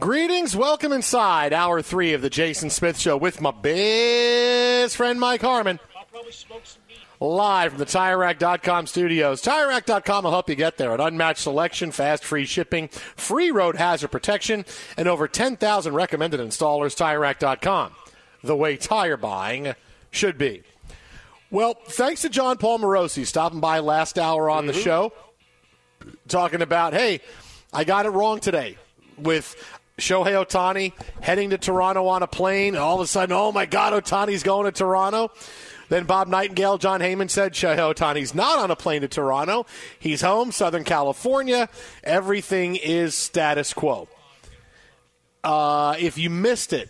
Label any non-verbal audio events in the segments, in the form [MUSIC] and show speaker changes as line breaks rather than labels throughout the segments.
Greetings, welcome inside hour three of the Jason Smith Show with my best friend Mike Harmon. Live from the TireRack.com studios. TireRack.com will help you get there. An unmatched selection, fast, free shipping, free road hazard protection, and over 10,000 recommended installers. TireRack.com. The way tire buying should be. Well, thanks to Jon Paul Morosi stopping by last hour on the mm-hmm. show, talking about, hey, I got it wrong today with Shohei Ohtani heading to Toronto on a plane. All of a sudden, oh my God, Ohtani's going to Toronto. Then Bob Nightingale, Jon Heyman said Shohei Ohtani's not on a plane to Toronto. He's home, Southern California. Everything is status quo. Uh, if you missed it,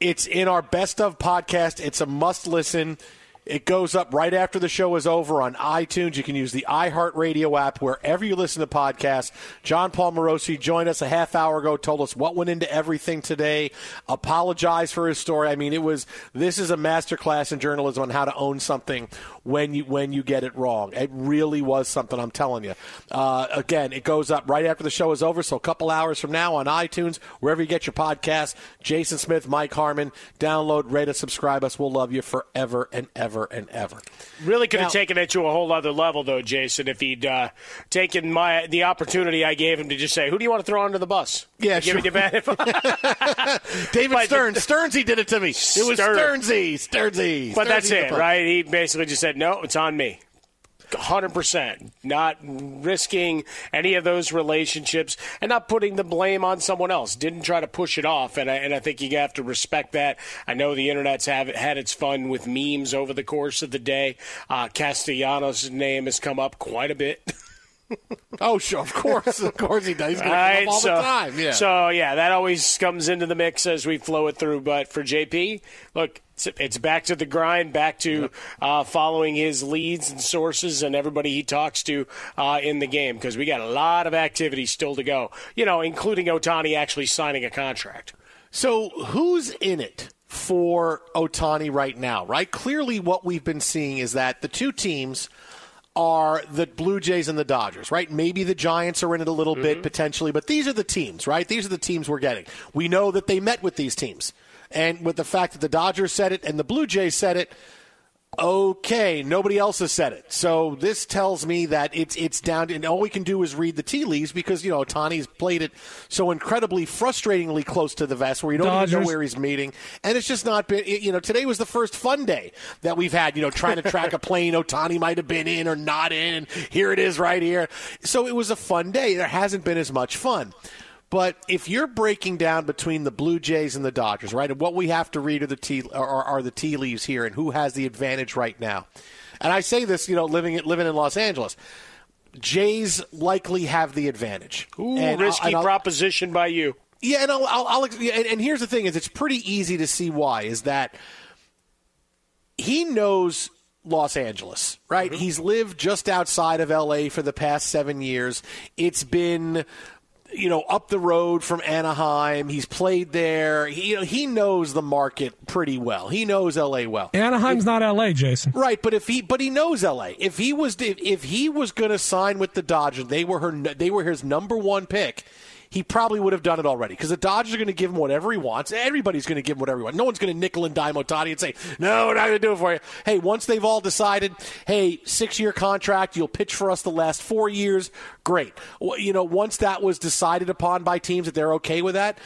it's in our best of podcast. It's a must listen. It goes up right after the show is over on iTunes. You can use the iHeartRadio app wherever you listen to podcasts. Jon Paul Morosi joined us a half hour ago, told us what went into everything today, apologized for his story. I mean, it was this is a masterclass in journalism on how to own something when you when you get it wrong. It really was something. I'm telling you. Uh, again, it goes up right after the show is over, so a couple hours from now on iTunes, wherever you get your podcasts. Jason Smith, Mike Harmon, download, rate, and subscribe us. We'll love you forever and ever and ever.
Really could have taken it to a whole other level, though, Jason, if he'd uh, taken my the opportunity I gave him to just say, "Who do you want to throw under the bus?"
Yeah,
give
sure.
me bad [LAUGHS]
David
But-
Stearns, he did it to me. It was
Stern.
Stearnsy, Stearnsy.
But that's
Stearnsy
it, right? He basically just said, "No, it's on me." 100% not risking any of those relationships and not putting the blame on someone else. Didn't try to push it off and I, and I think you have to respect that. I know the internet's have had its fun with memes over the course of the day. Uh, castellanos name has come up quite a bit [LAUGHS]
Oh, sure, of course, of course he does. He's going to
Right,
all
so,
the time. Yeah.
So yeah, that always comes into the mix as we flow it through. But for JP, look, it's, it's back to the grind, back to uh, following his leads and sources and everybody he talks to uh, in the game because we got a lot of activity still to go. You know, including Ohtani actually signing a contract.
So who's in it for Ohtani right now? Right. Clearly, what we've been seeing is that the two teams are the Blue Jays and the Dodgers, right? Maybe the Giants are in it a little bit mm-hmm. potentially, but these are the teams, right? These are the teams we're getting. We know that they met with these teams. And with the fact that the Dodgers said it and the Blue Jays said it, okay, nobody else has said it. So this tells me that it's it's down to, and all we can do is read the tea leaves because, you know, Ohtani's played it so incredibly frustratingly close to the vest where you don't even know where he's meeting. And it's just not been, you know, today was the first fun day that we've had, you know, trying to track a [LAUGHS] plane Ohtani might have been in or not in. And here it is right here. So it was a fun day. There hasn't been as much fun. But if you're breaking down between the Blue Jays and the Dodgers, right, and what we have to read are the tea are, are the tea leaves here, and who has the advantage right now. And I say this, you know, living living in Los Angeles, Jays likely have the advantage.
Ooh,
And I'll-
risky
I'll-
proposition by you.
Yeah, and I'll, I'll, I'll and, and here's the thing: is it's pretty easy to see why. Is that he knows Los Angeles, right? Mm-hmm. He's lived just outside of LA for the past seven years. It's been you know, up the road from Anaheim. He's played there. He, you know, he knows the market pretty well. He knows LA well.
Anaheim's if, not LA, Jason.
Right, but if he but he knows LA. If he was if, if he was going to sign with the Dodgers, they were her they were his number 1 pick he probably would have done it already because the Dodgers are going to give him whatever he wants. Everybody's going to give him whatever he wants. No one's going to nickel and dime Ohtani and say, no, we're not going to do it for you. Hey, once they've all decided, hey, six year contract, you'll pitch for us the last four years, great. You know, once that was decided upon by teams that they're okay with that,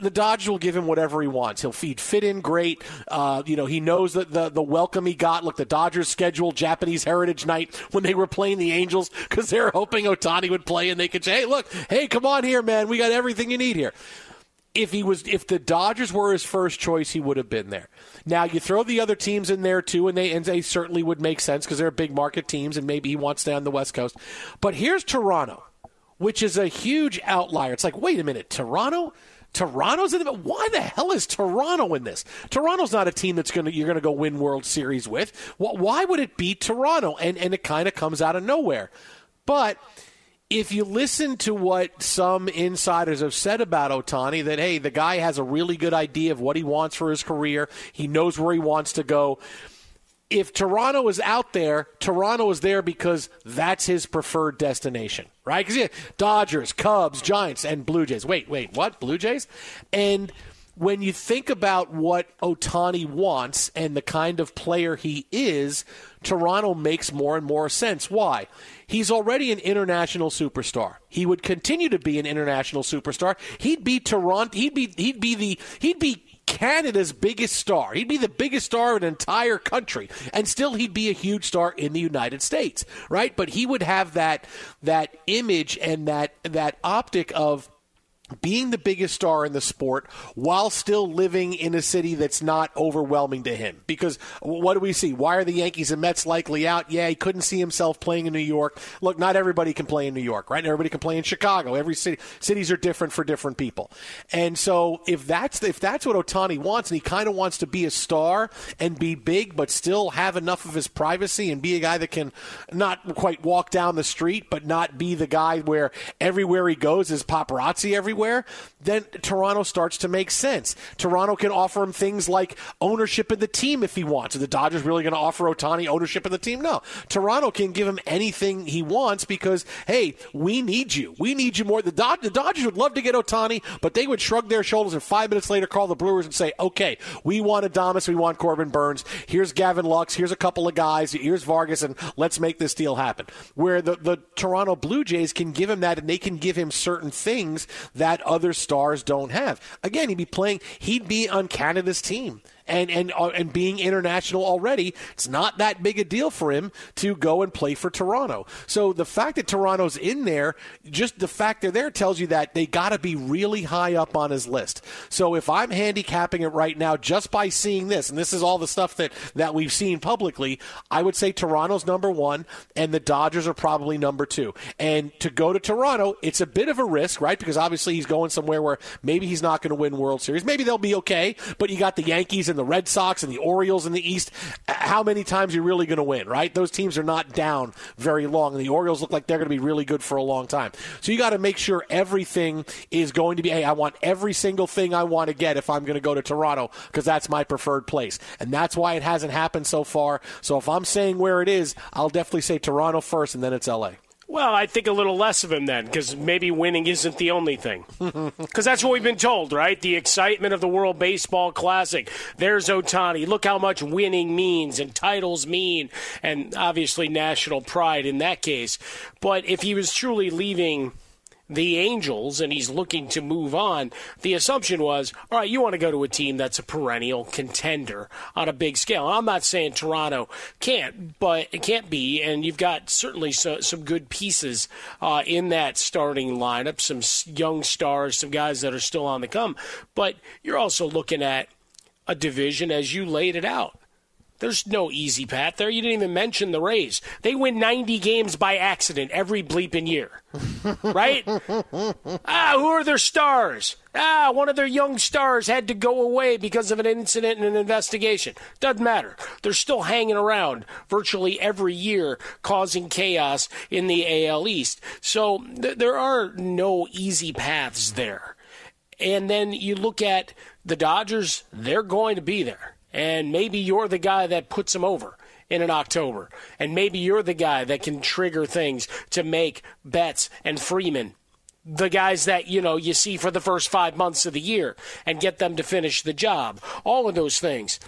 the Dodgers will give him whatever he wants. He'll feed fit in great. Uh, you know, he knows that the, the welcome he got. Look, the Dodgers scheduled Japanese Heritage Night when they were playing the Angels because they were hoping Ohtani would play and they could say, hey, look, hey, come on here, man. We we got everything you need here. If he was, if the Dodgers were his first choice, he would have been there. Now you throw the other teams in there too, and they and they certainly would make sense because they're big market teams, and maybe he wants to stay on the West Coast. But here's Toronto, which is a huge outlier. It's like, wait a minute, Toronto. Toronto's in the why the hell is Toronto in this? Toronto's not a team that's gonna you're gonna go win World Series with. Why would it be Toronto? And and it kind of comes out of nowhere. But if you listen to what some insiders have said about Ohtani, that, hey, the guy has a really good idea of what he wants for his career, he knows where he wants to go. If Toronto is out there, Toronto is there because that's his preferred destination, right? Because yeah, Dodgers, Cubs, Giants, and Blue Jays. Wait, wait, what? Blue Jays? And when you think about what Ohtani wants and the kind of player he is, Toronto makes more and more sense. Why? He's already an international superstar. He would continue to be an international superstar. He'd be Toronto. He'd be he'd be the he'd be Canada's biggest star. He'd be the biggest star in an entire country, and still he'd be a huge star in the United States, right? But he would have that that image and that that optic of being the biggest star in the sport while still living in a city that's not overwhelming to him. Because what do we see? Why are the Yankees and Mets likely out? Yeah, he couldn't see himself playing in New York. Look, not everybody can play in New York, right? Everybody can play in Chicago. Every city cities are different for different people. And so if that's if that's what Ohtani wants, and he kind of wants to be a star and be big, but still have enough of his privacy and be a guy that can not quite walk down the street, but not be the guy where everywhere he goes is paparazzi everywhere everywhere, then Toronto starts to make sense. Toronto can offer him things like ownership in the team if he wants. Are the Dodgers really going to offer Ohtani ownership in the team? No. Toronto can give him anything he wants because, hey, we need you. We need you more. The, Dod- the Dodgers would love to get Ohtani, but they would shrug their shoulders and five minutes later call the Brewers and say, okay, we want Adames, we want Corbin Burnes. Here's Gavin Lux. Here's a couple of guys. Here's Vargas, and let's make this deal happen. Where the, the Toronto Blue Jays can give him that, and they can give him certain things that that other stars don't have. Again, he'd be playing, he'd be on Canada's team and and uh, and being international already, it's not that big a deal for him to go and play for Toronto. So the fact that Toronto's in there, just the fact they're there tells you that they got to be really high up on his list. So if I'm handicapping it right now just by seeing this, and this is all the stuff that that we've seen publicly, I would say Toronto's number one, and the Dodgers are probably number two. And to go to Toronto, it's a bit of a risk, right? Because obviously he's going somewhere where maybe he's not going to win World Series. Maybe they'll be okay, but you got the Yankees and and the Red Sox and the Orioles in the East, how many times are you really going to win, right? Those teams are not down very long, and the Orioles look like they're going to be really good for a long time. So you got to make sure everything is going to be, hey, I want every single thing I want to get if I'm going to go to Toronto because that's my preferred place. And that's why it hasn't happened so far. So if I'm saying where it is, I'll definitely say Toronto first, and then it's LA.
Well, I think a little less of him then, because maybe winning isn't the only thing. [LAUGHS] Because that's what we've been told, right? The excitement of the World Baseball Classic. There's Ohtani. Look how much winning means and titles mean, and obviously national pride in that case. But if he was truly leaving the Angels and he's looking to move on, the assumption was, all right, you want to go to a team that's a perennial contender on a big scale. I'm not saying Toronto can't, but it can't be, and you've got certainly so, some good pieces uh, in that starting lineup, some young stars, some guys that are still on the come, but you're also looking at a division as you laid it out There's no easy path there. You didn't even mention the Rays. They win 90 games by accident every bleeping year. [LAUGHS] right? ah, who are their stars? Ah, one of their young stars had to go away because of an incident and an investigation. Doesn't matter. They're still hanging around virtually every year, causing chaos in the AL East. So th- there are no easy paths there. And then you look at the Dodgers, they're going to be there and maybe you're the guy that puts them over in an October, and maybe you're the guy that can trigger things to make Betts and Freeman the guys that you know you see for the first five months of the year and get them to finish the job. All of those things.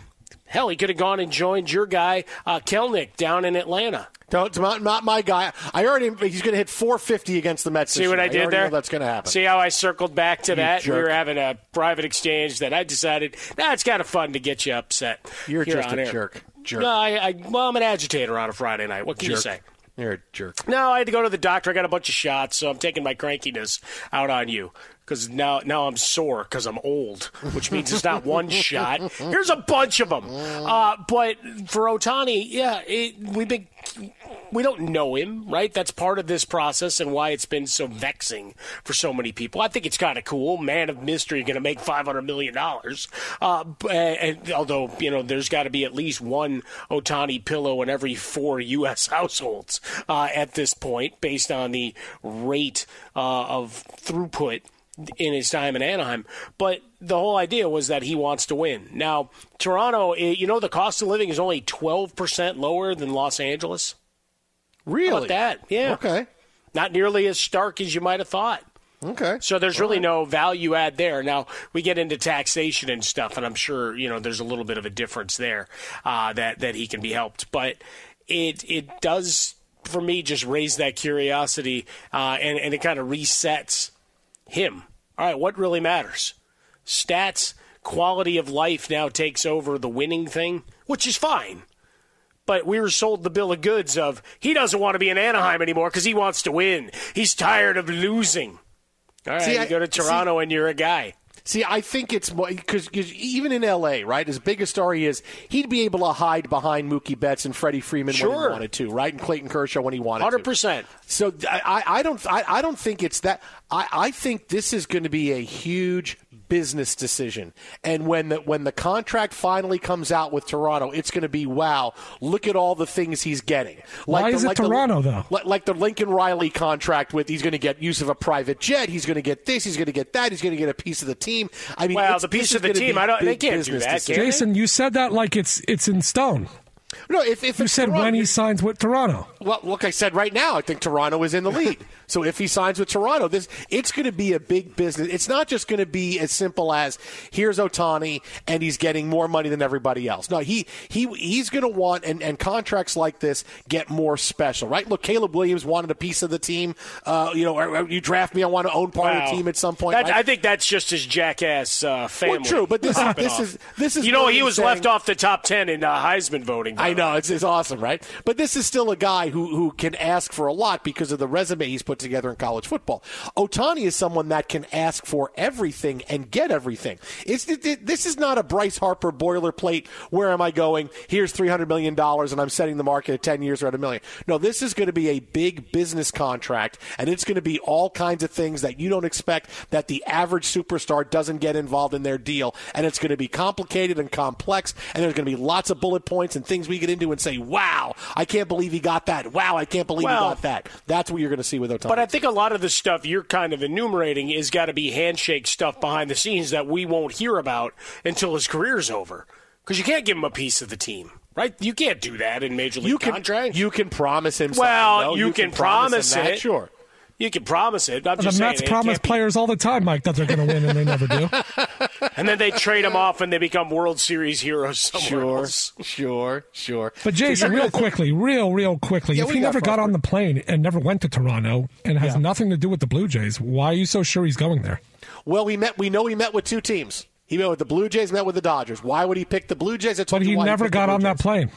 Hell, he could have gone and joined your guy uh, Kelenic down in Atlanta.
Don't, not, not my guy. I already he's going to hit 450 against the Mets.
See what
year.
I did there?
that's going to happen.
See how I circled back to
You
that?
jerk.
We were having a private exchange that I decided that's kind of fun to get you upset.
You're just a
air.
jerk. Jerk.
No, I, I well, I'm an agitator on a Friday night. What can you say?
You're a jerk.
No, I had to go to the doctor. I got a bunch of shots, so I'm taking my crankiness out on you because now now I'm sore because I'm old, which means it's not one [LAUGHS] shot. Here's a bunch of them. Uh, but for Ohtani, yeah, it, we've been we don't know him, right? That's part of this process and why it's been so vexing for so many people. I think it's kind of cool. Man of mystery going to make five hundred million dollars. Uh, and although you know, there's got to be at least one Ohtani pillow in every four U.S. [LAUGHS] households uh, at this point, based on the rate uh, of throughput in his time in Anaheim. But the whole idea was that he wants to win. Now, Toronto, eh, you know, the cost of living is only 12% lower than Los Angeles.
Really?
That? Yeah.
Okay.
Not nearly as stark as you might have thought.
Okay.
So there's really no value add there. Now we get into taxation and stuff, and I'm sure you know there's a little bit of a difference there uh, that that he can be helped. But it it does for me just raise that curiosity, uh, and and it kind of resets him. All right, what really matters? Stats, quality of life now takes over the winning thing, which is fine. But we were sold the bill of goods of he doesn't want to be in Anaheim anymore because he wants to win. He's tired of losing. All right,
See,
you
I-
go to Toronto and you're a guy.
See, I think it's because even in L.A., right, as big a star he is, he'd be able to hide behind Mookie Betts and Freddie Freeman when he wanted to, right, and Clayton Kershaw when he wanted
Hundred
to.
percent.
So I, I I don't I, I don't think it's that. I, I think this is going to be a huge business decision. And when the when the contract finally comes out with Toronto, it's going to be wow. Look at all the things he's getting.
Why
the,
is it
the-
Toronto, though?
Like, like the Lincoln Riley contract with he's going to get use of a private jet. He's going to get this. He's going to get that. He's going to get a piece of the team. I mean,
Well,
it's-
the piece of the team, I don't- they
big
can't do
business
that,
decision.
can they?
Jason, you said that like it's it's in stone.
No, if, if
You said
Toronto,
when he signs with Toronto.
Well, look, I said right now, I think Toronto is in the lead. [LAUGHS] so if he signs with Toronto, this it's going to be a big business. It's not just going to be as simple as here's Ohtani and he's getting more money than everybody else. No, he he he's going to want and, and contracts like this get more special, right? Look, Caleb Williams wanted a piece of the team. Uh, you know, or- or you draft me, I want to own part of the team at some point. Right?
I think that's just his jackass uh, family.
Well, true, but this,
popping
this is this is
you know he was
saying-
left off the top ten in uh, Heisman voting.
I know it's, it's awesome, right? But this is still a guy who who can ask for a lot because of the resume he's put together in college football. Ohtani is someone that can ask for everything and get everything. It's it, it- this is not a Bryce Harper boilerplate. Where am I going? Here's three hundred million dollars, and I'm setting the market at ten years or at a million. No, this is going to be a big business contract, and it's going to be all kinds of things that you don't expect that the average superstar doesn't get involved in their deal, and it's going to be complicated and complex, and there's going to be lots of bullet points and things we get into and say, "Wow, I can't believe he got that! Wow, I can't believe
Well-
he got that!" That's what you're going to see with Ohtani.
But I think a lot of the stuff you're kind of enumerating is got to be handshake stuff behind the scenes that we won't hear about until his career's over. Because you can't give him a piece of the team, right? You can't do that in major league
you can
contract.
you can promise him.
well,
something, though.
you, can, promise,
him that,
it.
Sure.
You can promise it. I'm
The
just saying
Mets
it
promise
can't be-
players all the time, Mike, that they're going to win, and they never do. [LAUGHS]
and then they trade them off and they become World Series heroes
Sure,
else.
sure, sure.
But Jason, real quickly, real, real quickly,
Yeah,
if he
got
never got
us,
on the plane and never went to Toronto and has
Yeah.
nothing to do with the Blue Jays, why are you so sure he's going there?
Well, we met. We know he met with two teams. He met with the Blue Jays, met with the Dodgers. Why would he pick the Blue Jays? I told
But he never
picked the
got
Blue
on that plane.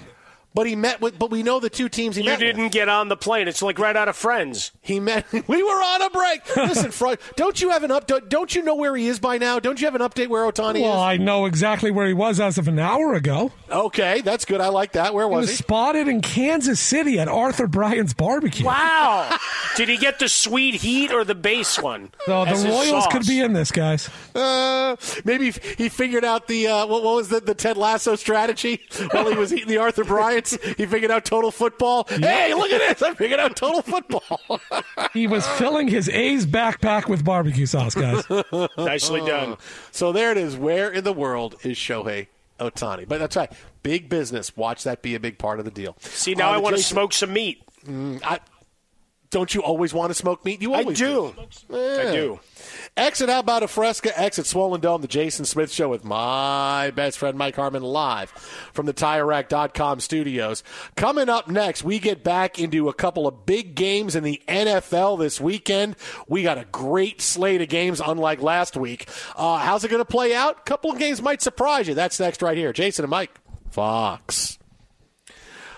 But he met with. But we know the two teams he
You
met.
You didn't
With.
get on the plane. It's like right out of Friends.
He met. [LAUGHS] We were on a break. Listen, [LAUGHS] Fro, don't you have an update? Don't you know where he is by now? Don't you have an update where Ohtani is?
Well,
is?
I know exactly where he was as of an hour ago.
Okay, that's good. I like that. Where was
He
was
was
he?
spotted in Kansas City at Arthur Bryant's barbecue.
Wow. [LAUGHS] Did he get the sweet heat or the base one?
So the Royals
sauce?
could be in this, guys.
Uh, maybe he figured out the uh, what, what was the, the Ted Lasso strategy while he was eating the Arthur Bryant's. He figured out total football. Hey, look at this! I figured out total football. [LAUGHS]
He was filling his A's backpack with barbecue sauce, guys. [LAUGHS]
Nicely done.
so there it is. Where in the world is Shohei Ohtani? But that's right. Big business. Watch that be a big part of the deal.
See, now
Uh,
I want to
Jason-
smoke some meat.
I, don't you always want to smoke meat? You
I
always
do. I do.
Exit How About a Fresca, exit Swollen Dome, the Jason Smith Show with my best friend Mike Harmon live from the TireRack.com studios. Coming up next, we get back into a couple of big games in the NFL this weekend. We got a great slate of games, unlike last week. Uh, how's it going to play out? A couple of games might surprise you. That's next right here. Jason and Mike, Fox.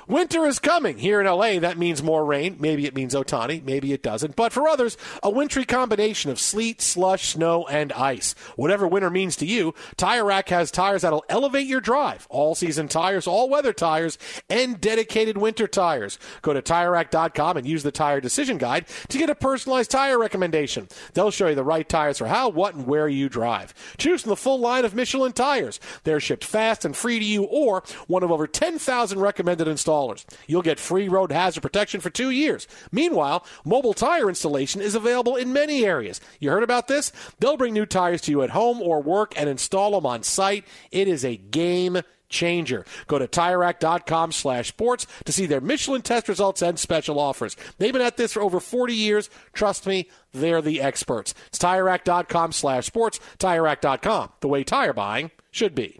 Winter is coming here in LA. That means more rain. Maybe it means Ohtani. Maybe it doesn't. But for others, a wintry combination of sleet, slush, snow, and ice. Whatever winter means to you, Tire Rack has tires that'll elevate your drive. All season tires, all weather tires, and dedicated winter tires. Go to TireRack.com and use the Tire Decision Guide to get a personalized tire recommendation. They'll show you the right tires for how, what, and where you drive. Choose from the full line of Michelin tires. They're shipped fast and free to you or one of over 10,000 recommended installers. You'll get free road hazard protection for two years. Meanwhile, mobile tire installation is available in many areas. You heard about this? They'll bring new tires to you at home or work and install them on site. It is a game changer. Go to TireRack.com slash sports to see their Michelin test results and special offers. They've been at this for over 40 years. Trust me, they're the experts. It's TireRack.com slash sports. TireRack.com, the way tire buying should be.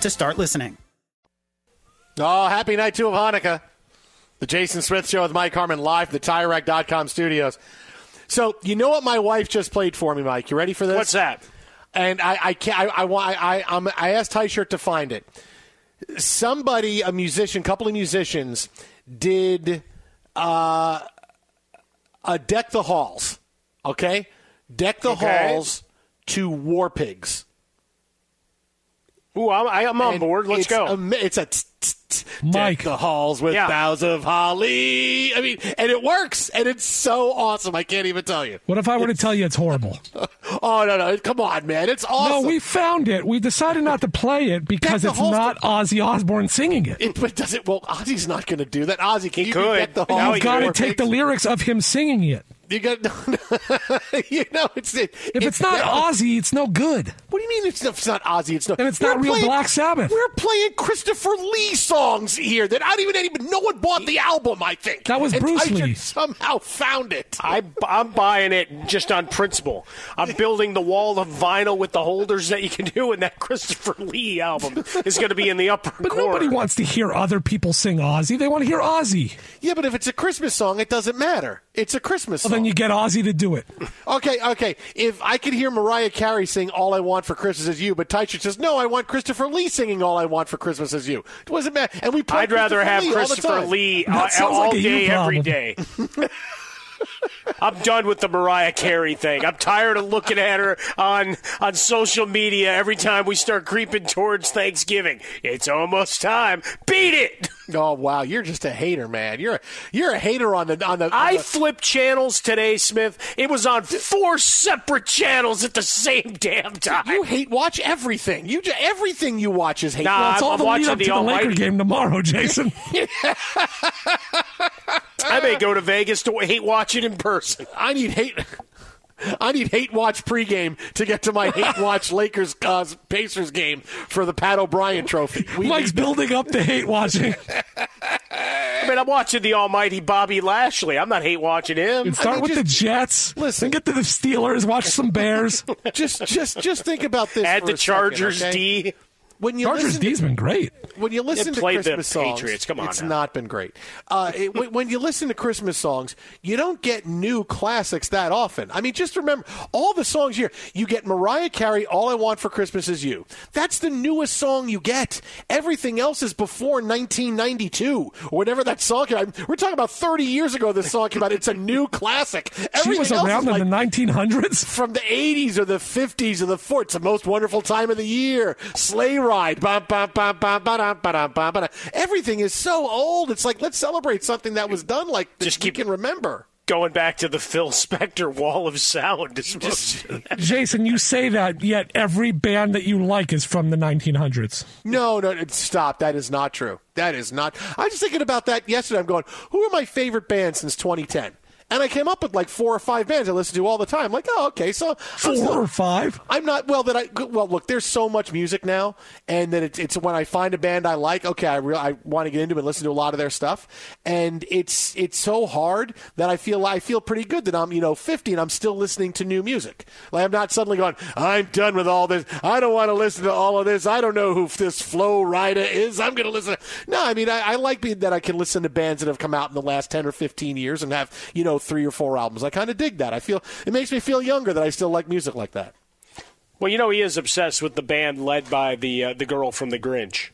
to start listening.
Oh, happy night two of Hanukkah. The Jason Smith Show with Mike Harmon live from the TireRack.com studios. So, you know what my wife just played for me, Mike? You ready for this?
What's that?
And I, I can't. I, I, want- I, I'm, I asked High Shirt to find it. Somebody, a musician, couple of musicians, did uh, a deck the halls. Okay, deck the
Okay.
halls to War Pigs.
Ooh, I'm, I- I'm on
And
board. Let's
it's
go.
am- it's a t- t- t-
Mike.
deck the halls with
Yeah.
boughs of holly. I mean, and it works, and it's so awesome. I can't even tell you.
What if I were to tell you it's horrible? [LAUGHS]
Oh no, no, come on, man, it's awesome.
No, we found it. We decided not to play it because it's
whole
not Ozzy Osbourne singing it.
It, but does it? Well, Ozzy's not going to do that. Ozzy, can you
could.
get the halls?
You've got to
more
take the lyrics of him singing it.
You got, [LAUGHS] you know, it's it,
If it's, not
that-
Ozzy, it's no good.
What do you mean it's, it's not Ozzy? It's not.
And it's not real
playing-
Black Sabbath.
We're playing Christopher Lee songs here that I don't even even no one bought the album. I think
That was
And
Bruce
Tyson
Lee.
Somehow found it.
I, I'm buying it just on principle. I'm building the wall of vinyl with the holders that you can do, and that Christopher Lee album is going to be in the upper
But
corner.
nobody wants to hear other people sing Ozzy. They want to hear Ozzy.
Yeah, but if it's a Christmas song, it doesn't matter. It's a Christmas
Well,
song.
then you get Ozzy to do it. [LAUGHS]
Okay, okay. If I could hear Mariah Carey sing "All I Want for Christmas Is You," but Teicher says, "No, I want Christopher Lee singing "All I Want for Christmas Is You." It doesn't bad. And we. play
I'd rather have
Lee
Christopher
time.
Lee uh,
sounds
all
like a you
day, every
problem.
day. [LAUGHS] I'm done with the Mariah Carey thing. I'm tired of looking at her on on social media every time we start creeping towards Thanksgiving. It's almost time. Beat it.
Oh wow, you're just a hater, man. You're a, you're a hater on the on the. on
I
the-
flipped channels today, Smith. It was on four separate channels at the same damn time.
you hate watch everything. You ju- everything you watch is hate.
Nah,
Well, it's
I'm-
all
I'm
the
watching
lead up
the
to the Laker game tomorrow, Jason. [LAUGHS]
I may go to Vegas to hate watch it in person.
I need hate. I need hate watch pregame to get to my hate watch Lakers uh, Pacers game for the Pat O'Brien Trophy. We
Mike's building up the hate watching.
I mean, I'm watching the almighty Bobby Lashley. I'm not hate watching him.
And start
mean,
with
just-
the Jets.
listen.
Then get to the Steelers. Watch some Bears. [LAUGHS]
just just just think about this.
Add
for
the
a second,
Chargers
okay?
D.
When you
Chargers
listen to-
D's been great.
when you listen to Christmas songs,
Patriots. Come on
it's
now.
not been great. Uh, it, when- when you listen to Christmas songs, you don't get new classics that often. I mean, just remember all the songs here. You get Mariah Carey, "All I Want for Christmas Is You." That's the newest song you get. Everything else is before 1992 or whatever that song came out. We're talking about 30 years ago. This song came out. It's a new classic. [LAUGHS]
She
Everything
was
else
around
is
in
like,
the 1900s.
from the 80s or the 50s or the 40s. It's the most wonderful time of the year. Sleigh ride. Everything is so old. It's like, let's celebrate something that was done like that
Just
we
keep-
can remember.
Going back to the Phil Spector wall of sound. is most- [LAUGHS]
Jason, you say that, yet every band that you like is from the 1900s.
No, no, no, stop. That is not true. That is not. I was thinking about that yesterday. I'm going, who are my favorite bands since 2010? And I came up with like four or five bands I listen to all the time. Like, oh, okay, so
Four
still-
or five.
I'm not well that I well look. There's so much music now, and that it's, it's when I find a band I like. Okay, I re- I want to get into it and listen to a lot of their stuff, and it's it's so hard that I feel I feel pretty good that I'm you know 50 and I'm still listening to new music. Like I'm not suddenly going. I'm done with all this. I don't want to listen to all of this. I don't know who this Flo Rida is. I'm going to listen. No, I mean I, I like being that I can listen to bands that have come out in the last 10 or 15 years and have you know three or four albums. I kind of dig that. I feel it makes me feel younger that I still like music like that.
well, you know, he is obsessed with the band led by the uh, the girl from The Grinch.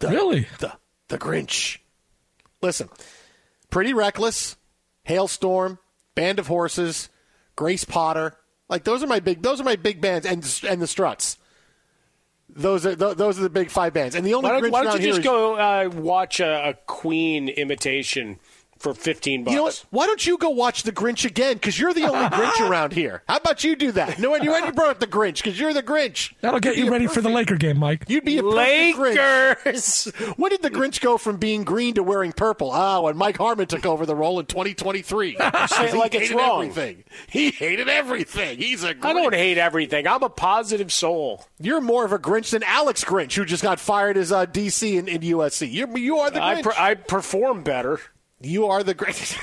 The,
Really?
The the Grinch. Listen, Pretty Reckless, Halestorm, Band of Horses, Grace Potter. Like those are my big those are my big bands and and the Struts. Those are th- those are the big five bands. And the only
Why don't,
Grinch
why don't you just
is-
go uh, watch a, a Queen imitation for 15 bucks?
You know what? Why don't you go watch The Grinch again? Because you're the only Grinch [LAUGHS] around here. How about you do that? No, you already brought up The Grinch because you're the Grinch.
That'll get
You'd
you
be a
ready for the Laker game, Mike.
You'd be a perfect Grinch.
Lakers! [LAUGHS]
When did the Grinch go from being green to wearing purple? Ah, when Mike Harmon took over the role in 2023. [LAUGHS]
Say it
He
like it's
hated
wrong.
Everything. He hated everything. He's a Grinch.
I don't hate everything. I'm a positive soul.
You're more of a Grinch than Alex Grinch, who just got fired as uh, DC in, in USC. You're, you are the
I,
Grinch.
per- I perform better.
You are the greatest.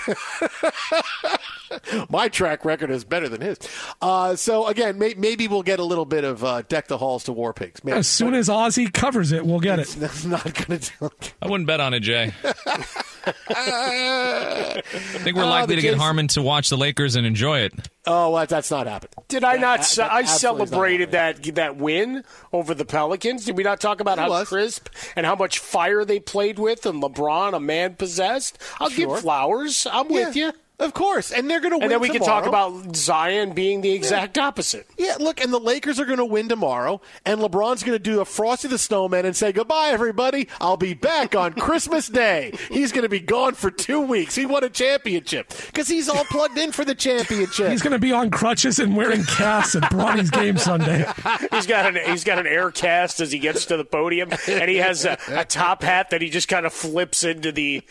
[LAUGHS] My track record is better than his. Uh, so again, may, maybe we'll get a little bit of uh, deck the halls to war pigs. Maybe.
As soon as Ozzy covers it, we'll get it.
That's [LAUGHS] not going to do.
I wouldn't bet on it, Jay. [LAUGHS] I think we're
Oh,
likely
the
to get Harmon to watch the Lakers and enjoy it.
Oh, well, that's not happening.
Did I not?
that- that
I
absolutely not
celebrated that that win over the Pelicans. Did we not talk about
It
how
was.
crisp and how much fire they played with, and LeBron, a man possessed? I'll
Sure.
give flowers. I'm with you.
Of course, and they're going to win.
And then we can talk about Zion being the exact opposite.
Yeah, look, and the Lakers are going to win tomorrow, and LeBron's going to do a Frosty the Snowman and say goodbye, everybody. I'll be back on [LAUGHS] Christmas Day. He's going to be gone for two weeks. He won a championship because he's all plugged in for the championship.
He's going to be on crutches and wearing casts at Bronny's game Sunday. [LAUGHS]
he's got an he's got an air cast as he gets to the podium, and he has a, a top hat that he just kind of flips into the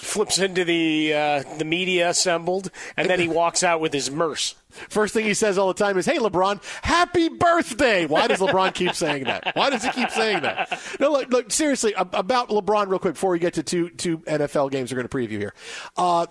flips into the uh, the media assembled, and then he [LAUGHS] walks out with his merce.
First thing he says all the time is, "Hey, LeBron, happy birthday!" Why does LeBron keep saying that? Why does he keep saying that? No, look, look seriously about LeBron, real quick, before we get to two two NFL games we're going to preview here. Uh,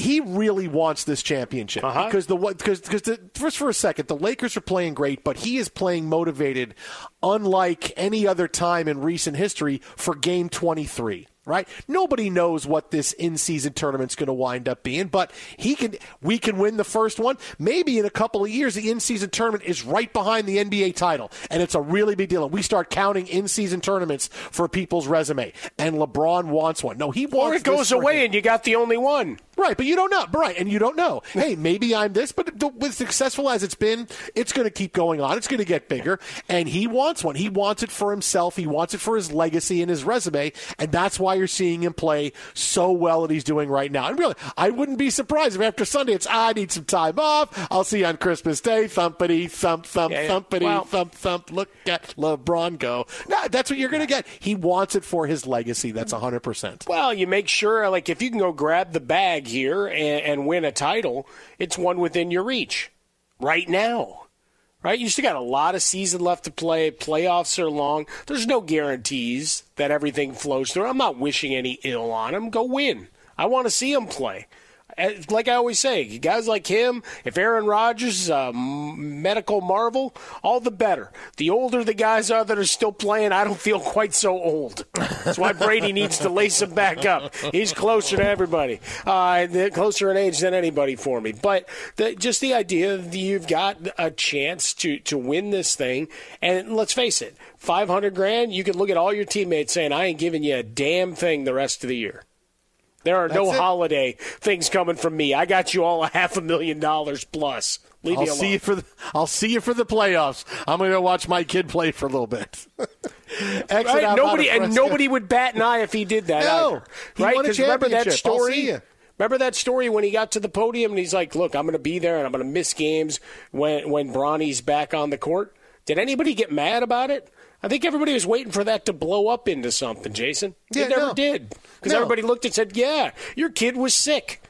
he really wants this championship uh-huh. because the because because the, first for a second the Lakers are playing great, but he is playing motivated, unlike any other time in recent history for Game Twenty Three right? Nobody knows what this in-season tournament's going to wind up being, but he can. We can win the first one. Maybe in a couple of years, the in-season tournament is right behind the NBA title, and it's a really big deal. And we start counting in-season tournaments for people's resume, and LeBron wants one. No, he wants.
Or it goes away
him.
and you got the only one.
Right, but you don't know. Right, and you don't know. [LAUGHS] Hey, maybe I'm this, but th- with successful as it's been, it's going to keep going on. It's going to get bigger, and he wants one. He wants it for himself. He wants it for his legacy and his resume, and that's why you're seeing him play so well that he's doing right now. And really, I wouldn't be surprised if after Sunday it's I need some time off. I'll see you on Christmas Day. Thumpity, thump, thump,
Yeah, yeah.
thumpity, thump, thump. Look at LeBron go. No, that's what you're going to get. He wants it for his legacy. That's 100. percent
Well, you make sure, like, if you can go grab the bag here and, and win a title, it's one within your reach right now. Right? You still got a lot of season left to play. Playoffs are long. There's no guarantees that everything flows through. I'm not wishing any ill on him. Go win. I want to see him play. Uh, Like I always say, guys like him, if Aaron Rodgers is a medical marvel, all the better. The older the guys are that are still playing, I don't feel quite so old. That's why Brady needs to lace him back up. He's closer to everybody, uh, closer in age than anybody for me. But the, just the idea that you've got a chance to, to win this thing, and let's face it, 500 grand, you could look at all your teammates saying, I ain't giving you a damn thing the rest of the year. There are no
it.
holiday things coming from me. I got you all a half a million dollars plus. Leave
I'll see you for the, I'll see you for the playoffs. I'm going to watch my kid play for a little bit. [LAUGHS]
Right? Nobody and nobody would bat an eye if he did that.
No.
right?
won a
'Cause remember that story? Remember that story when he got to the podium and he's like, "Look, I'm going to be there and I'm going to miss games when when Bronny's back on the court." Did anybody get mad about it? I think everybody was waiting for that to blow up into something, Jason.
Yeah,
it never
no.
did. Because
No.
everybody looked and said, "Yeah, your kid was sick."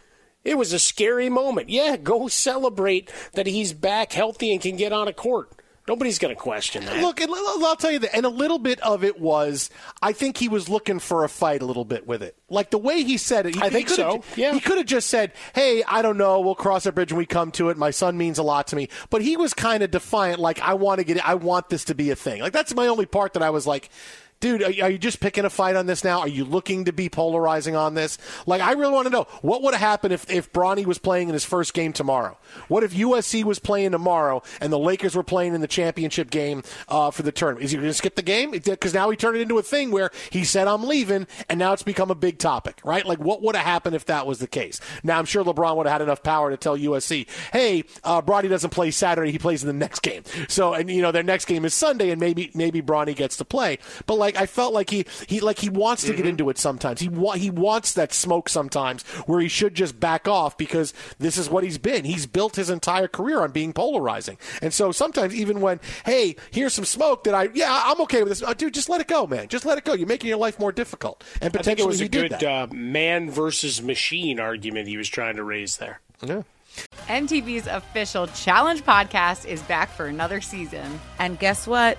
It was a scary moment. Yeah, go celebrate that he's back healthy and can get on a court. Nobody's going to question that.
Look, and I'll tell you that, and a little bit of it was, I think he was looking for a fight a little bit with it. Like the way he said it, he,
I think so, yeah.
he could have just said, "Hey, I don't know. We'll cross that bridge when we come to it. My son means a lot to me." But he was kind of defiant, like, "I want to get, it. I want this to be a thing." Like that's my only part that I was like. Dude, are, you just picking a fight on this now? Are you looking to be polarizing on this? Like, I really want to know what would have happened if, if Bronny was playing in his first game tomorrow? What if USC was playing tomorrow and the Lakers were playing in the championship game uh, for the tournament? Is he going to skip the game? Because now he turned it into a thing where he said, I'm leaving, and now it's become a big topic, right? Like, what would have happened if that was the case? Now, I'm sure LeBron would have had enough power to tell USC, hey, uh, Bronny doesn't play Saturday, he plays in the next game. So, and, you know, their next game is Sunday, and maybe maybe Bronny gets to play. But, like, I felt like he, he like he wants to get into it sometimes. He, wa- he wants that smoke sometimes where he should just back off because this is what he's been. He's built his entire career on being polarizing. And so sometimes even when, hey, here's some smoke that I, yeah, I'm okay with this. Oh, dude, just let it go, man. Just let it go. You're making your life more difficult. And
I think it
potentially
was a good uh, man versus machine argument he was trying to raise there.
Yeah.
MTV's official Challenge podcast is back for another season.
And guess what?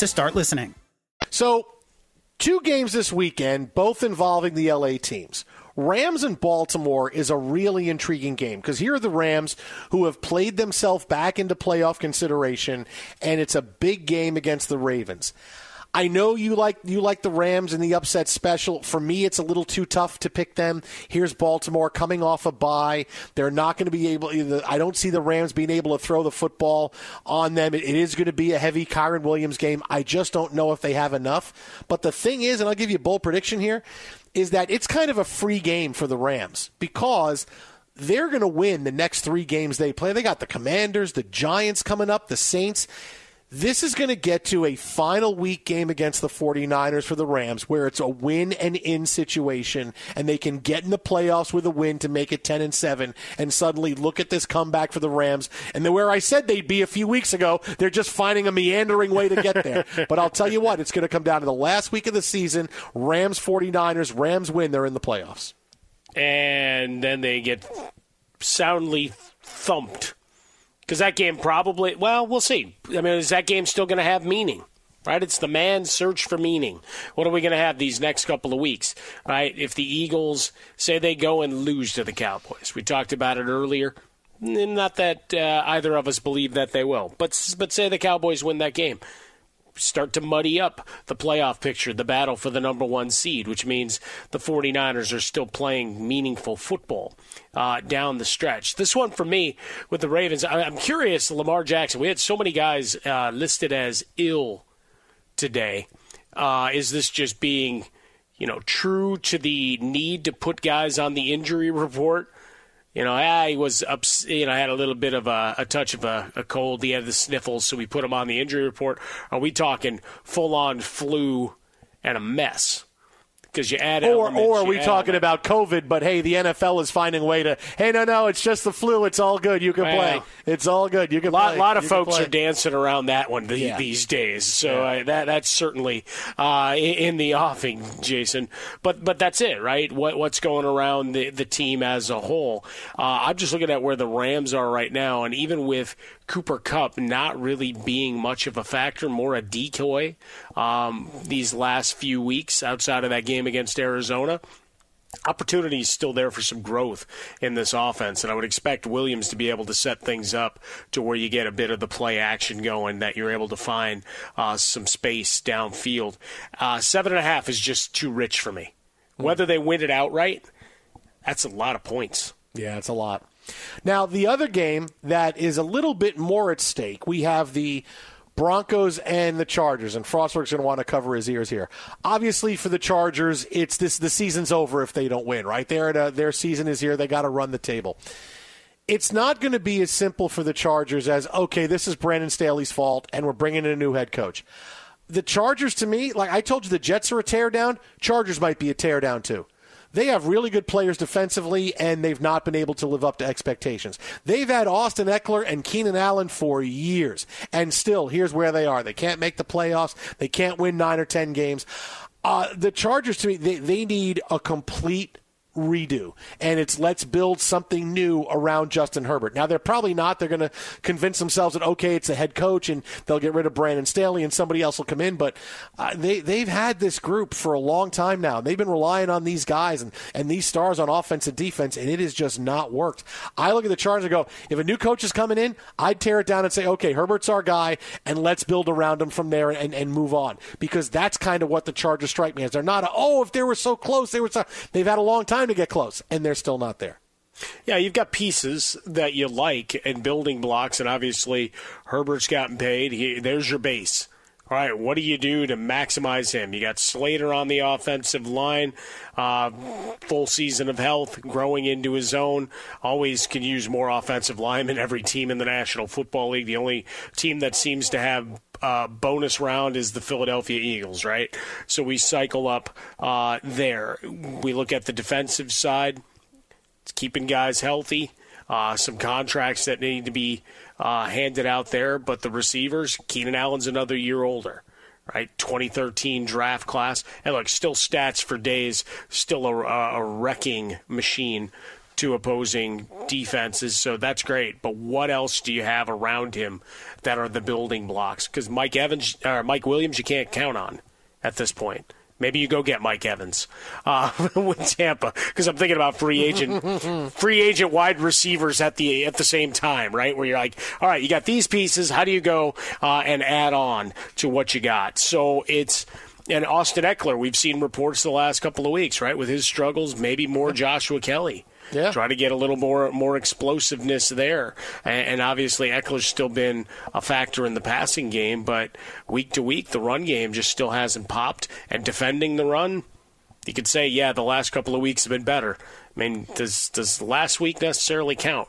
to start listening.
So, two games this weekend, both involving the LA teams. Rams and Baltimore is a really intriguing game because here are the Rams who have played themselves back into playoff consideration, and it's a big game against the Ravens. I know you like you like the Rams and the upset special. For me, it's a little too tough to pick them. Here's Baltimore coming off a bye. They're not going to be able. I don't see the Rams being able to throw the football on them. It is going to be a heavy Kyren Williams game. I just don't know if they have enough. But the thing is, and I'll give you a bold prediction here, is that it's kind of a free game for the Rams because they're going to win the next three games they play. They got the Commanders, the Giants coming up, the Saints. This is going to get to a final week game against the 49ers for the Rams where it's a win and in situation and they can get in the playoffs with a win to make it 10 and 7 and suddenly look at this comeback for the Rams. And where I said they'd be a few weeks ago they're just finding a meandering way to get there. [LAUGHS] But I'll tell you what it's going to come down to the last week of the season. Rams 49ers Rams win they're in the playoffs.
And then they get soundly thumped because that game probably, well, we'll see. I mean, is that game still going to have meaning? Right? It's the man's search for meaning. What are we going to have these next couple of weeks? Right? If the Eagles say they go and lose to the Cowboys, we talked about it earlier. Not that uh, either of us believe that they will, but but say the Cowboys win that game start to muddy up the playoff picture, the battle for the number one seed, which means the 49ers are still playing meaningful football uh, down the stretch. This one for me with the Ravens, I, am curious, Lamar Jackson, we had so many guys uh, listed as ill today. Uh, is this just being, you know, true to the need to put guys on the injury report? You know, he was up. You know, had a little bit of a, a touch of a, a, cold. He had the sniffles, so we put him on the injury report. Are we talking full on flu and a mess? Because you add
or or are we talking about COVID? But hey, the NFL is finding a way to. Hey, no, no, it's just the flu. It's all good. You can
Well,
play. It's all good. You can play.
A lot,
play.
lot of
You
folks are dancing around that one the,
Yeah.
these days, so
Yeah.
uh, that that's certainly uh, in, in the offing, Jason. But but that's it, right? What what's going around the the team as a whole? Uh, I'm just looking at where the Rams are right now, and even with Cooper Kupp not really being much of a factor, more a decoy um, these last few weeks outside of that game against Arizona opportunity is still there for some growth in this offense, and I would expect Williams to be able to set things up to where you get a bit of the play action going, that you're able to find uh, some space downfield. Uh, seven and a half is just too rich for me. Whether they win it outright, that's a lot of points.
Yeah, it's a lot. Now, the other game that is a little bit more at stake, we have the Broncos and the Chargers, and Frostberg's going to want to cover his ears here. Obviously, for the Chargers, it's this the season's over if they don't win. Right, a, their season is here. They got to run the table. It's not going to be as simple for the Chargers as okay, this is Brandon Staley's fault, and we're bringing in a new head coach. The Chargers, to me, like I told you, the Jets are a tear down. Chargers might be a tear down too. They have really good players defensively, and they've not been able to live up to expectations. They've had Austin Ekeler and Keenan Allen for years, and still, here's where they are. They can't make the playoffs. They can't win nine or ten games. Uh, the Chargers, to me, they, they need a complete redo and it's let's build something new around Justin Herbert. Now they're probably not they're going to convince themselves that okay it's the head coach and they'll get rid of Brandon Staley and somebody else will come in but uh, they they've had this group for a long time now. They've been relying on these guys and and these stars on offense and defense and it has just not worked. I look at the Chargers and go if a new coach is coming in, I'd tear it down and say okay, Herbert's our guy and let's build around him from there and and move on because that's kind of what the Chargers strike me as. They're not a, oh if they were so close they were so they've had a long time time to get close, and they're still not there.
Yeah, you've got pieces that you like and building blocks, and obviously Herbert's gotten paid. He, there's your base. All right, what do you do to maximize him? You got Slater on the offensive line, uh, full season of health, growing into his own. Always can use more offensive linemen. Every team in the National Football League, the only team that seems to have uh, bonus round is the Philadelphia Eagles, right? So we cycle up uh, there. We look at the defensive side. It's keeping guys healthy. Uh, some contracts that need to be uh, handed out there, but the receivers, Keenan Allen's another year older, right? 2013 draft class. And look, still stats for days, still a, a wrecking machine to opposing defenses, so that's great. But what else do you have around him that are the building blocks? Because Mike Evans or Mike Williams, you can't count on at this point. Maybe you go get Mike Evans uh, [LAUGHS] with Tampa because I'm thinking about free agent, [LAUGHS] free agent wide receivers at the at the same time, right? Where you're like, all right, you got these pieces. How do you go uh, and add on to what you got? So it's and Austin Ekeler. We've seen reports the last couple of weeks, right, with his struggles. Maybe more Joshua Kelley.
Yeah.
Try to get a little more more explosiveness there. And, and obviously Ekeler's still been a factor in the passing game, but week to week the run game just still hasn't popped. And defending the run, you could say, yeah, the last couple of weeks have been better. I mean, does does last week necessarily count?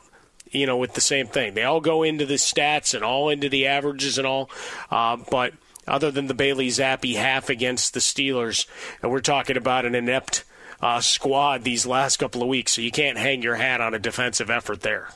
You know, with the same thing. They all go into the stats and all into the averages and all, uh, but other than the Bailey Zappe half against the Steelers, and we're talking about an inept uh, squad these last couple of weeks, so you can't hang your hat on a defensive effort there.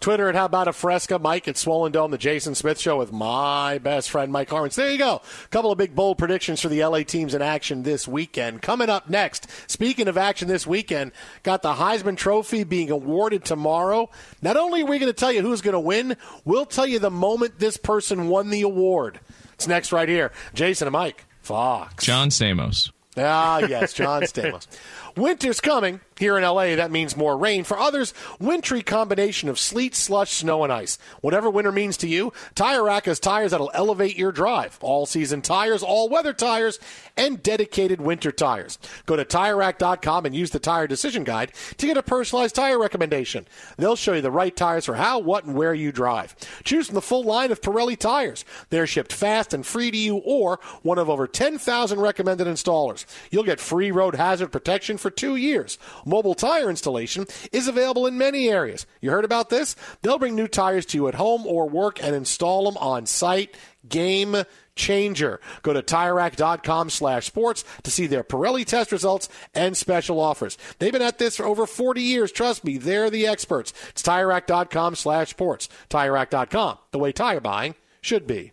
Twitter at How About a Fresca, Mike at Swollen Dome, the Jason Smith Show with my best friend Mike Harmon. So there you go. A couple of big bold predictions for the LA teams in action this weekend. Coming up next, speaking of action this weekend, got the Heisman Trophy being awarded tomorrow. Not only are we going to tell you who's going to win, we'll tell you the moment this person won the award. It's next right here. Jason and Mike, Fox.
John Stamos.
Ah, yes, John Stamos. [LAUGHS] Winter's coming. Here in LA, that means more rain. For others, wintry combination of sleet, slush, snow, and ice. Whatever winter means to you, Tire Rack has tires that'll elevate your drive. All season tires, all weather tires, and dedicated winter tires. Go to TireRack.com and use the Tire Decision Guide to get a personalized tire recommendation. They'll show you the right tires for how, what, and where you drive. Choose from the full line of Pirelli tires. They're shipped fast and free to you or one of over 10,000 recommended installers. You'll get free road hazard protection for two years. Mobile tire installation is available in many areas. You heard about this? They'll bring new tires to you at home or work and install them on site. Game changer. Go to TireRack.com slash sports to see their Pirelli test results and special offers. They've been at this for over 40 years. Trust me, they're the experts. It's TireRack.com slash sports. TireRack.com, the way tire buying should be.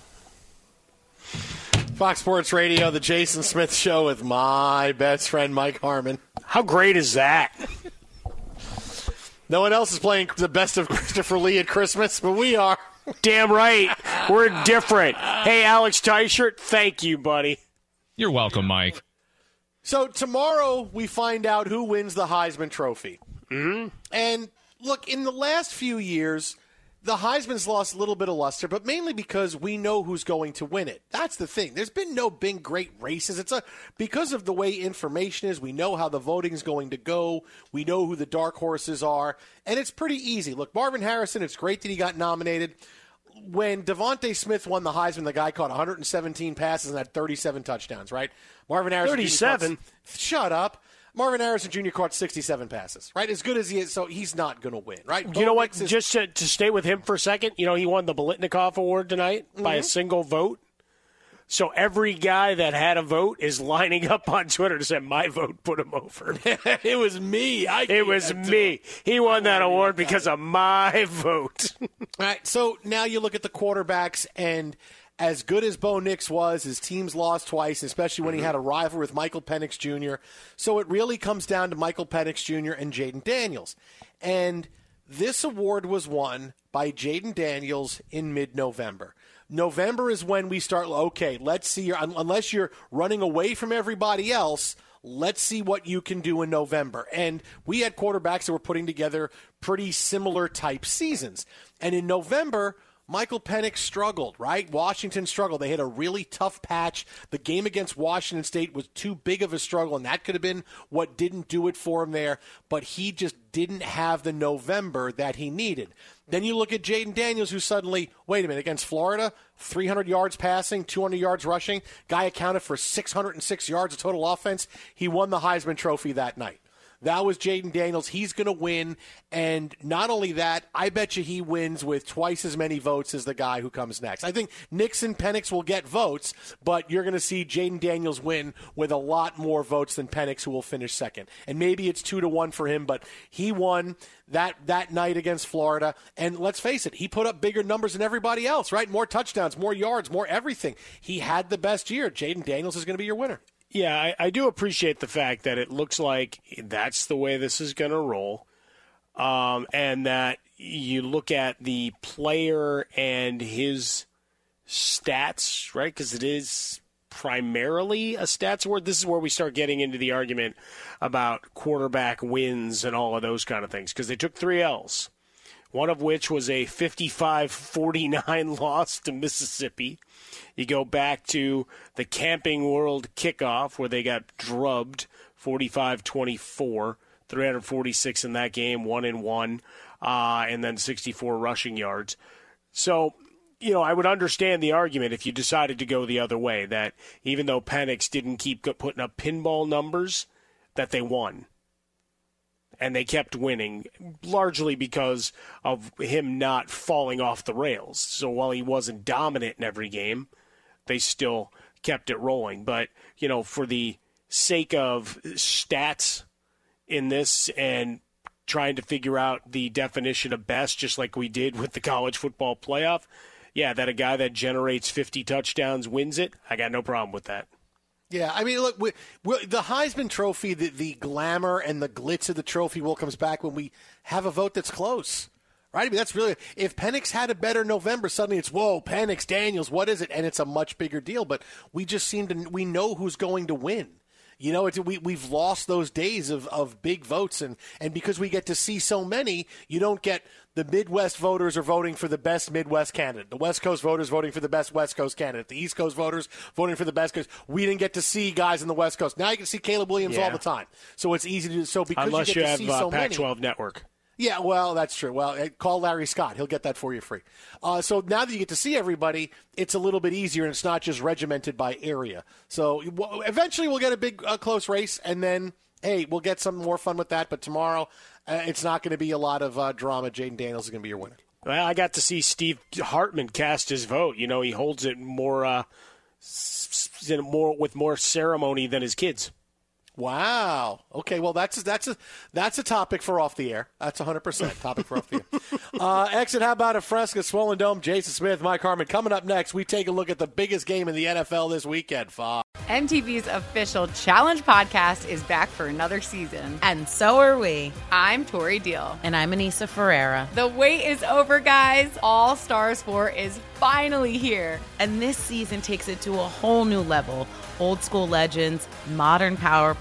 Fox Sports Radio, the Jason Smith Show with my best friend Mike Harmon.
How great is that?
No one else is playing the best of Christopher Lee at Christmas, but we are.
Damn right. We're different. Hey, Alex Tyshirt, thank you, buddy.
You're welcome, Mike.
So tomorrow we find out who wins the Heisman Trophy. Mm-hmm. And look, in the last few years, the Heisman's lost a little bit of luster, but mainly because we know who's going to win it. That's the thing. There's been no big great races. It's a because of the way information is, we know how the voting is going to go. We know who the dark horses are, and it's pretty easy. Look, Marvin Harrison, it's great that he got nominated. When DeVonta Smith won the Heisman, the guy caught 117 passes and had 37 touchdowns, right? Marvin Harrison.
37?
Shut up. Marvin Harrison Jr. caught 67 passes, right? As good as he is, so he's not going to win, right?
You know
Bo
what?
Nix is-
Just to, to stay with him for a second, you know, he won the Bolitnikov Award tonight by a
Mhm.
single vote. So every guy that had a vote is lining up on Twitter to say, "My vote put him over." [LAUGHS]
it was me. I
it was me. He won that award because of my vote. [LAUGHS]
All right, so now you look at the quarterbacks, and as good as Bo Nix was, his team's lost twice, especially when he mm-hmm. had a rival with Michael Penix Jr. So it really comes down to Michael Penix Jr. and Jayden Daniels. And this award was won by Jayden Daniels in mid November. November is when we start, okay, let's see, your, unless you're running away from everybody else, let's see what you can do in November. And we had quarterbacks that were putting together pretty similar type seasons. And in November, Michael Penix struggled, right? Washington struggled. They had a really tough patch. The game against Washington State was too big of a struggle, and that could have been what didn't do it for him there. But he just didn't have the November that he needed. Then you look at Jayden Daniels, who suddenly, wait a minute, against Florida, 300 yards passing, 200 yards rushing. Guy accounted for 606 yards of total offense. He won the Heisman Trophy that night. That was Jayden Daniels. He's going to win. And not only that, I bet you he wins with twice as many votes as the guy who comes next. I think Nixon Penix will get votes, but you're going to see Jayden Daniels win with a lot more votes than Penix, who will finish second. And maybe it's two to one for him, but he won that, that night against Florida. And let's face it, he put up bigger numbers than everybody else, right? More touchdowns, more yards, more everything. He had the best year. Jayden Daniels is going to be your winner.
Yeah, I, I do appreciate the fact that it looks like that's the way this is going to roll, um, and that you look at the player and his stats, right? Because it is primarily a stats award. This is where we start getting into the argument about quarterback wins and all of those kind of things because they took three L's. One of which was a 55 49 [LAUGHS] loss to Mississippi. You go back to the Camping World kickoff where they got drubbed 45 24, 346 in that game, one and one, uh, and then 64 rushing yards. So, you know, I would understand the argument if you decided to go the other way that even though Penix didn't keep putting up pinball numbers, that they won. And they kept winning largely because of him not falling off the rails. So while he wasn't dominant in every game, they still kept it rolling. But, you know, for the sake of stats in this and trying to figure out the definition of best, just like we did with the college football playoff, yeah, that a guy that generates 50 touchdowns wins it, I got no problem with that.
Yeah, I mean, look, we, we, the Heisman Trophy, the, the glamour and the glitz of the trophy will comes back when we have a vote that's close. Right? I mean, that's really if Penix had a better November, suddenly it's whoa, Penix, Daniels, what is it? And it's a much bigger deal. But we just seem to we know who's going to win. You know, it's, we we've lost those days of, of big votes, and and because we get to see so many, you don't get the Midwest voters are voting for the best Midwest candidate. The West Coast voters voting for the best West Coast candidate. The East Coast voters voting for the best Coast. We didn't get to see guys in the West Coast. Now you can see Caleb Williams
Yeah.
all the time. So it's easy to do. So because
Unless
you
you, have uh,
so
Pac-12 Network.
Yeah, well, that's true. Well, uh, call Larry Scott; he'll get that for you free. Uh, so now that you get to see everybody, it's a little bit easier, and it's not just regimented by area. So eventually, we'll get a big, uh, close race, and then hey, we'll get some more fun with that. But tomorrow, uh, it's not going to be a lot of uh, drama. Jayden Daniels is going to be your winner.
Well, I got to see Steve Hartman cast his vote. You know, he holds it more, uh, more with more ceremony than his kids.
Wow. Okay. Well, that's that's a that's a topic for off the air. That's 100 percent topic for off the air. [LAUGHS] Uh, exit. How about a Fresca Swollen Dome? Jason Smith, Mike Harmon. Coming up next, we take a look at the biggest game in the NFL this weekend. Fox.
MTV's official Challenge podcast is back for another season.
And so are we.
I'm Tori Deal.
And I'm Aneesa Ferreira.
The wait is over, guys. All Stars 4 is finally here.
And this season takes it to a whole new level. Old school legends, modern power